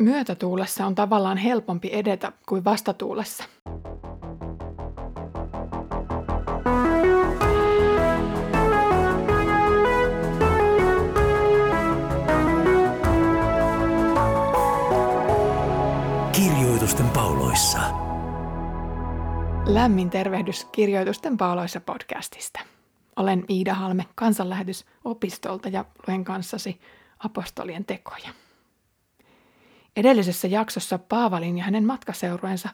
Myötätuulessa on tavallaan helpompi edetä kuin vastatuulessa. Kirjoitusten pauloissa. Lämmin tervehdys Kirjoitusten pauloissa podcastista. Olen Iida Halme kansanlähetysopistolta ja luen kanssasi apostolien tekoja. Edellisessä jaksossa Paavalin ja hänen matkaseurueensa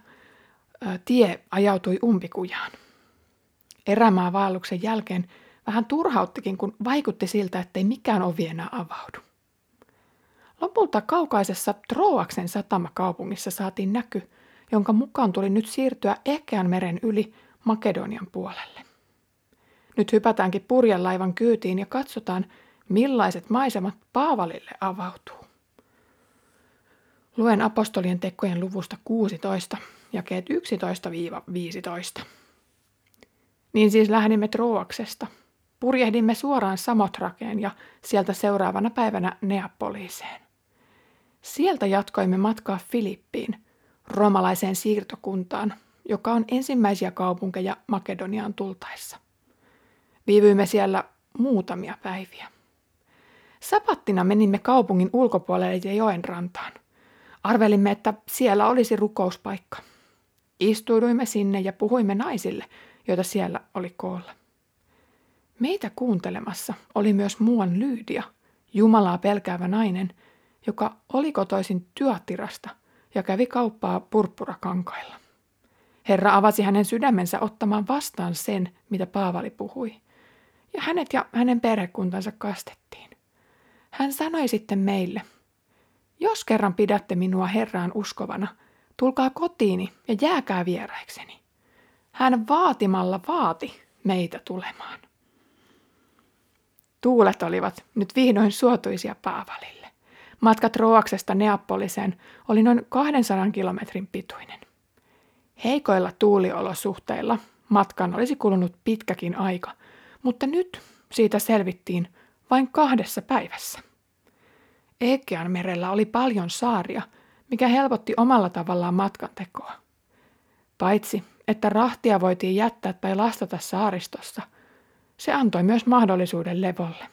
tie ajautui umpikujaan. Erämaa vaelluksen jälkeen vähän turhauttikin, kun vaikutti siltä, ettei mikään ovi enää avaudu. Lopulta kaukaisessa Troaksen satamakaupungissa saatiin näky, jonka mukaan tuli nyt siirtyä Ekean meren yli Makedonian puolelle. Nyt hypätäänkin purjelaivan kyytiin ja katsotaan, millaiset maisemat Paavalille avautuu. Luen apostolien tekojen luvusta 16, jakeet 11-15. Niin siis lähdimme Troaksesta. Purjehdimme suoraan Samotrakeen ja sieltä seuraavana päivänä Neapoliiseen. Sieltä jatkoimme matkaa Filippiin, romalaiseen siirtokuntaan, joka on ensimmäisiä kaupunkeja Makedoniaan tultaessa. Viivyimme siellä muutamia päiviä. Sapattina menimme kaupungin ulkopuolelle ja joen rantaan. Arvelimme, että siellä olisi rukouspaikka. Istuiduimme sinne ja puhuimme naisille, joita siellä oli koolla. Meitä kuuntelemassa oli myös muuan Lyydia, Jumalaa pelkäävä nainen, joka oli kotoisin Tyatirasta ja kävi kauppaa purppurakankailla. Herra avasi hänen sydämensä ottamaan vastaan sen, mitä Paavali puhui, ja hänet ja hänen perhekuntansa kastettiin. Hän sanoi sitten meille, jos kerran pidätte minua Herraan uskovana, tulkaa kotiini ja jääkää vieraikseni. Hän vaatimalla vaati meitä tulemaan. Tuulet olivat nyt vihdoin suotuisia Paavalille. Matka Troaksesta Neapoliseen oli noin 200 kilometrin pituinen. Heikoilla tuuliolosuhteilla matkan olisi kulunut pitkäkin aika, mutta nyt siitä selvittiin vain kahdessa päivässä. Egean merellä oli paljon saaria, mikä helpotti omalla tavallaan matkantekoa. Paitsi, että rahtia voitiin jättää tai lastata saaristossa, se antoi myös mahdollisuuden levolle.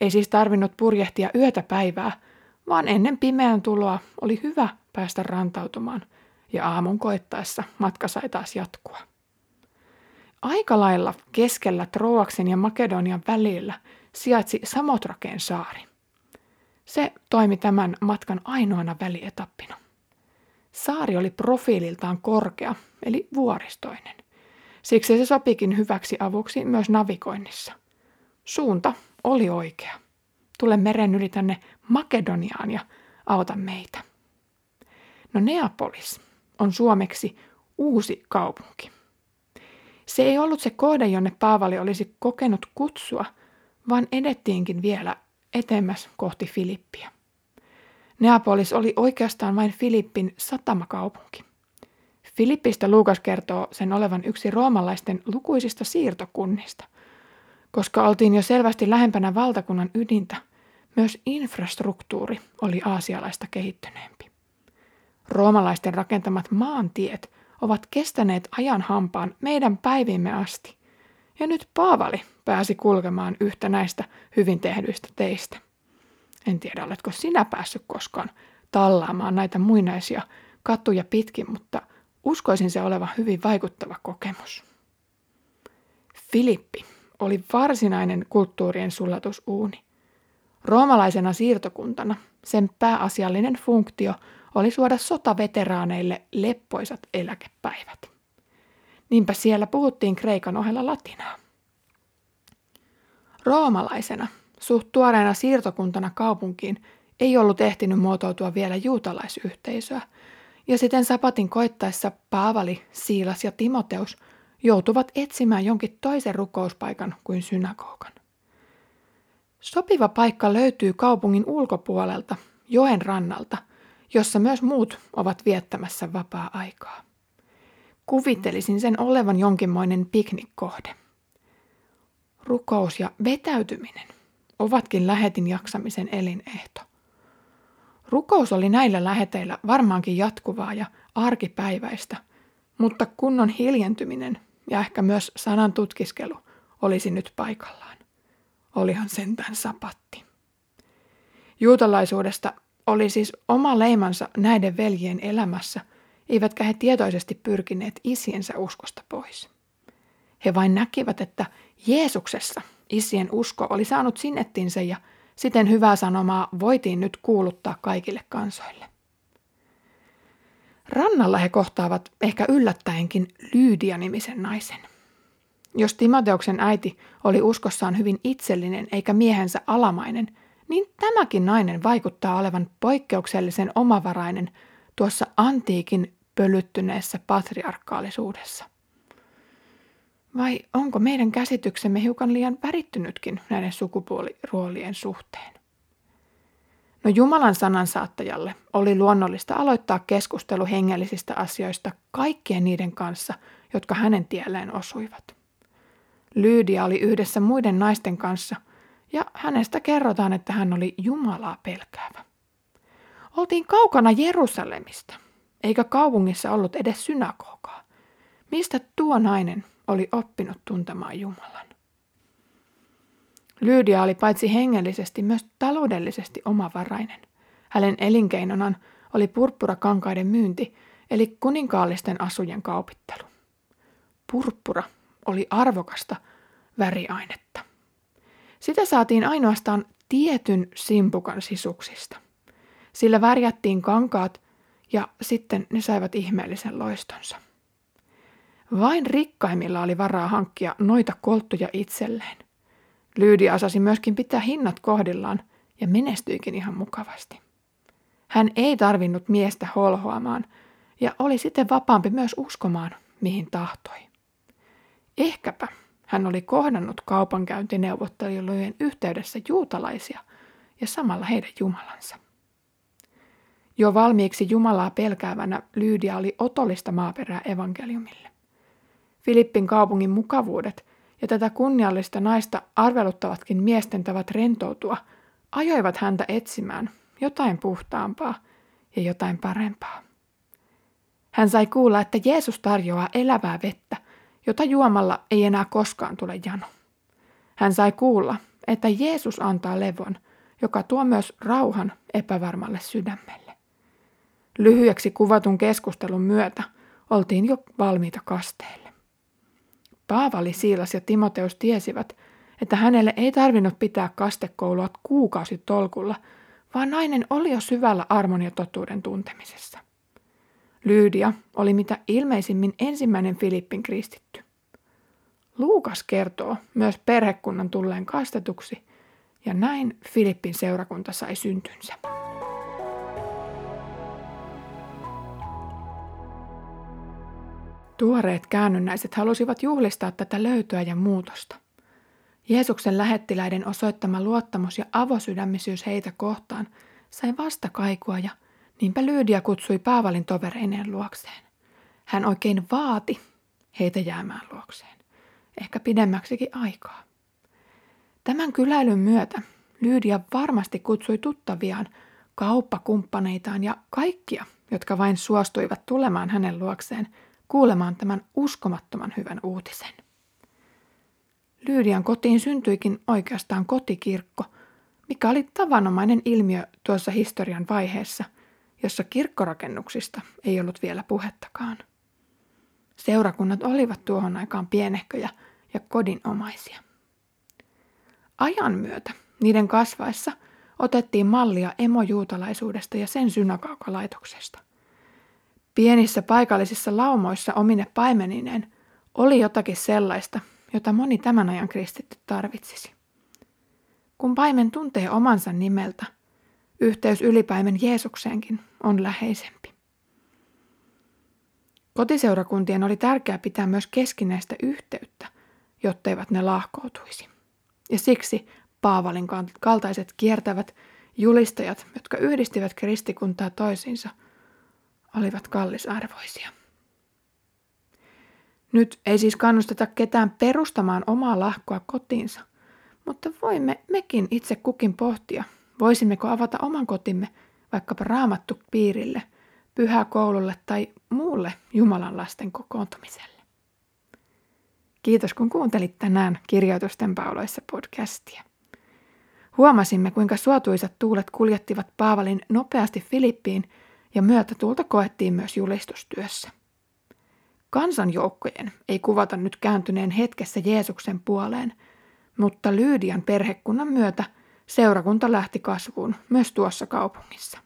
Ei siis tarvinnut purjehtia yötä päivää, vaan ennen pimeän tuloa oli hyvä päästä rantautumaan ja aamun koittaessa matka sai taas jatkua. Aika lailla keskellä Troaksen ja Makedonian välillä sijaitsi Samotrakeen saari – se toimi tämän matkan ainoana välietappina. Saari oli profiililtaan korkea, eli vuoristoinen. Siksi se sopikin hyväksi avuksi myös navigoinnissa. Suunta oli oikea. Tule meren yli tänne Makedoniaan ja auta meitä. No Neapolis on suomeksi uusi kaupunki. Se ei ollut se kohde, jonne Paavali olisi kokenut kutsua, vaan edettiinkin vielä etemmäs kohti Filippiä. Neapolis oli oikeastaan vain Filippin satamakaupunki. Filippistä Luukas kertoo sen olevan yksi roomalaisten lukuisista siirtokunnista. Koska oltiin jo selvästi lähempänä valtakunnan ydintä, myös infrastruktuuri oli aasialaista kehittyneempi. Roomalaisten rakentamat maantiet ovat kestäneet ajan hampaan meidän päivimme asti. Ja nyt Paavali pääsi kulkemaan yhtä näistä hyvin tehdyistä teistä. En tiedä, oletko sinä päässyt koskaan tallaamaan näitä muinaisia katuja pitkin, mutta uskoisin se olevan hyvin vaikuttava kokemus. Filippi oli varsinainen kulttuurien sullatusuuni. Roomalaisena siirtokuntana sen pääasiallinen funktio oli suoda sotaveteraaneille leppoisat eläkepäivät. Niinpä siellä puhuttiin kreikan ohella latinaa. Roomalaisena, suht tuoreena siirtokuntana kaupunkiin, ei ollut ehtinyt muotoutua vielä juutalaisyhteisöä, ja siten Sapatin koittaessa Paavali, Siilas ja Timoteus joutuvat etsimään jonkin toisen rukouspaikan kuin synagogan. Sopiva paikka löytyy kaupungin ulkopuolelta, joen rannalta, jossa myös muut ovat viettämässä vapaa-aikaa. Kuvittelisin sen olevan jonkinmoinen piknikkohde. Rukous ja vetäytyminen ovatkin lähetin jaksamisen elinehto. Rukous oli näillä läheteillä varmaankin jatkuvaa ja arkipäiväistä, mutta kunnon hiljentyminen ja ehkä myös sanan tutkiskelu olisi nyt paikallaan. Olihan sentään sapatti. Juutalaisuudesta oli siis oma leimansa näiden veljien elämässä, eivätkä he tietoisesti pyrkineet isiensä uskosta pois. He vain näkivät, että Jeesuksessa isien usko oli saanut sinnettinsä ja siten hyvää sanomaa voitiin nyt kuuluttaa kaikille kansoille. Rannalla he kohtaavat ehkä yllättäenkin Lyydia-nimisen naisen. Jos Timoteoksen äiti oli uskossaan hyvin itsellinen eikä miehensä alamainen, niin tämäkin nainen vaikuttaa olevan poikkeuksellisen omavarainen tuossa antiikin pölyttyneessä patriarkaalisuudessa. Vai onko meidän käsityksemme hiukan liian värittynytkin näiden sukupuoliruolien suhteen? No Jumalan sanan saattajalle oli luonnollista aloittaa keskustelu hengellisistä asioista kaikkien niiden kanssa, jotka hänen tielleen osuivat. Lyydia oli yhdessä muiden naisten kanssa, ja hänestä kerrotaan, että hän oli Jumalaa pelkäävä. Oltiin kaukana Jerusalemista, eikä kaupungissa ollut edes synagogaa. Mistä tuo nainen oli oppinut tuntemaan Jumalan? Lyydia oli paitsi hengellisesti myös taloudellisesti omavarainen. Hänen elinkeinonaan oli purppurakankaiden myynti, eli kuninkaallisten asujen kaupittelu. Purppura oli arvokasta väriainetta. Sitä saatiin ainoastaan tietyn simpukan sisuksista. Sillä värjättiin kankaat ja sitten ne saivat ihmeellisen loistonsa. Vain rikkaimmilla oli varaa hankkia noita kolttuja itselleen. Lyydia osasi myöskin pitää hinnat kohdillaan ja menestyikin ihan mukavasti. Hän ei tarvinnut miestä holhoamaan ja oli sitten vapaampi myös uskomaan, mihin tahtoi. Ehkäpä hän oli kohdannut kaupankäyntineuvottelujen yhteydessä juutalaisia ja samalla heidän jumalansa. Jo valmiiksi Jumalaa pelkäävänä Lyydia oli otollista maaperää evankeliumille. Filippin kaupungin mukavuudet ja tätä kunniallista naista arveluttavatkin miesten tavat rentoutua ajoivat häntä etsimään jotain puhtaampaa ja jotain parempaa. Hän sai kuulla, että Jeesus tarjoaa elävää vettä, jota juomalla ei enää koskaan tule jano. Hän sai kuulla, että Jeesus antaa levon, joka tuo myös rauhan epävarmalle sydämelle. Lyhyeksi kuvatun keskustelun myötä oltiin jo valmiita kasteelle. Paavali, Siilas ja Timoteus tiesivät, että hänelle ei tarvinnut pitää kastekoulua kuukausi tolkulla, vaan nainen oli jo syvällä armon ja totuuden tuntemisessa. Lyydia oli mitä ilmeisimmin ensimmäinen Filippin kristitty. Luukas kertoo myös perhekunnan tulleen kastetuksi, ja näin Filippin seurakunta sai syntynsä. Tuoreet käännynnäiset halusivat juhlistaa tätä löytöä ja muutosta. Jeesuksen lähettiläiden osoittama luottamus ja avosydämisyys heitä kohtaan sai vastakaikua ja niinpä Lyydia kutsui Paavalin tovereineen luokseen. Hän oikein vaati heitä jäämään luokseen, ehkä pidemmäksikin aikaa. Tämän kyläilyn myötä Lyydia varmasti kutsui tuttaviaan, kauppakumppaneitaan ja kaikkia, jotka vain suostuivat tulemaan hänen luokseen – kuulemaan tämän uskomattoman hyvän uutisen. Lyydian kotiin syntyikin oikeastaan kotikirkko, mikä oli tavanomainen ilmiö tuossa historian vaiheessa, jossa kirkkorakennuksista ei ollut vielä puhettakaan. Seurakunnat olivat tuohon aikaan pienehköjä ja kodinomaisia. Ajan myötä niiden kasvaessa otettiin mallia emojuutalaisuudesta ja sen synagogalaitoksesta. Pienissä paikallisissa laumoissa omine paimenineen oli jotakin sellaista, jota moni tämän ajan kristitty tarvitsisi. Kun paimen tuntee omansa nimeltä, yhteys ylipaimen Jeesukseenkin on läheisempi. Kotiseurakuntien oli tärkeää pitää myös keskinäistä yhteyttä, jotteivät ne lahkoutuisi. Ja siksi Paavalin kaltaiset kiertävät julistajat, jotka yhdistivät kristikuntaa toisiinsa – olivat kallisarvoisia. Nyt ei siis kannusteta ketään perustamaan omaa lahkoa kotiinsa, mutta voimme mekin itse kukin pohtia, voisimmeko avata oman kotimme vaikkapa raamattu piirille, pyhäkoululle tai muulle Jumalan lasten kokoontumiselle. Kiitos kun kuuntelit tänään Kirjoitusten pauloissa podcastia. Huomasimme, kuinka suotuisat tuulet kuljettivat Paavalin nopeasti Filippiin ja myötätuulta koettiin myös julistustyössä. Kansanjoukkojen ei kuvata nyt kääntyneen hetkessä Jeesuksen puoleen, mutta Lyydian perhekunnan myötä seurakunta lähti kasvuun myös tuossa kaupungissa.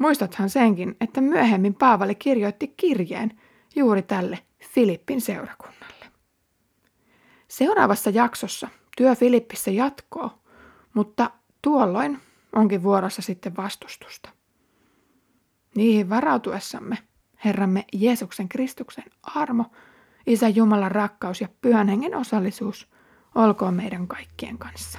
Muistathan senkin, että myöhemmin Paavali kirjoitti kirjeen juuri tälle Filippin seurakunnalle. Seuraavassa jaksossa työ Filippissä jatkoo, mutta tuolloin onkin vuorossa sitten vastustusta. Niihin varautuessamme Herramme Jeesuksen Kristuksen armo, Isä Jumalan rakkaus ja pyhän hengen osallisuus olkoon meidän kaikkien kanssa.